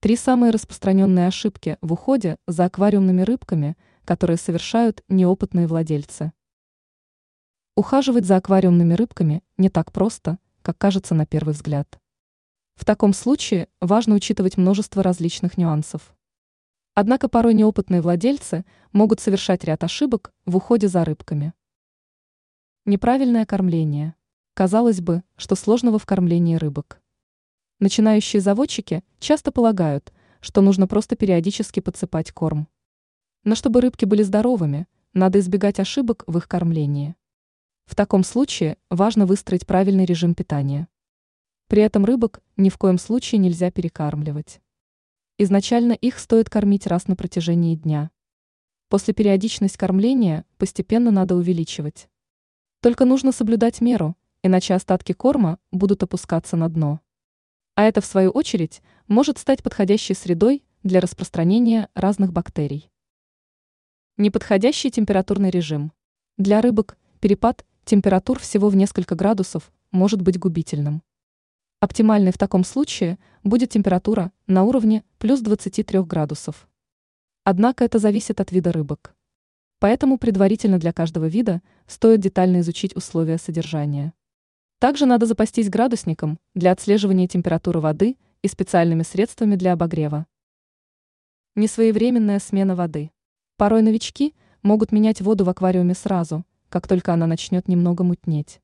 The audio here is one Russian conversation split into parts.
Три самые распространенные ошибки в уходе за аквариумными рыбками, которые совершают неопытные владельцы. Ухаживать за аквариумными рыбками не так просто, как кажется на первый взгляд. В таком случае важно учитывать множество различных нюансов. Однако порой неопытные владельцы могут совершать ряд ошибок в уходе за рыбками. Неправильное кормление. Казалось бы, что сложного в кормлении рыбок. Начинающие заводчики часто полагают, что нужно просто периодически подсыпать корм. Но чтобы рыбки были здоровыми, надо избегать ошибок в их кормлении. В таком случае важно выстроить правильный режим питания. При этом рыбок ни в коем случае нельзя перекармливать. Изначально их стоит кормить раз на протяжении дня. После периодичность кормления постепенно надо увеличивать. Только нужно соблюдать меру, иначе остатки корма будут опускаться на дно а это в свою очередь может стать подходящей средой для распространения разных бактерий. Неподходящий температурный режим. Для рыбок перепад температур всего в несколько градусов может быть губительным. Оптимальной в таком случае будет температура на уровне плюс 23 градусов. Однако это зависит от вида рыбок. Поэтому предварительно для каждого вида стоит детально изучить условия содержания. Также надо запастись градусником для отслеживания температуры воды и специальными средствами для обогрева. Несвоевременная смена воды. Порой новички могут менять воду в аквариуме сразу, как только она начнет немного мутнеть.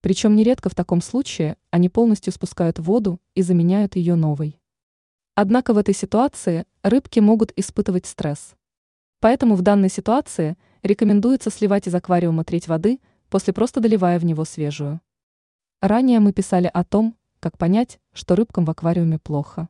Причем нередко в таком случае они полностью спускают воду и заменяют ее новой. Однако в этой ситуации рыбки могут испытывать стресс. Поэтому в данной ситуации рекомендуется сливать из аквариума треть воды, после просто доливая в него свежую. Ранее мы писали о том, как понять, что рыбкам в аквариуме плохо.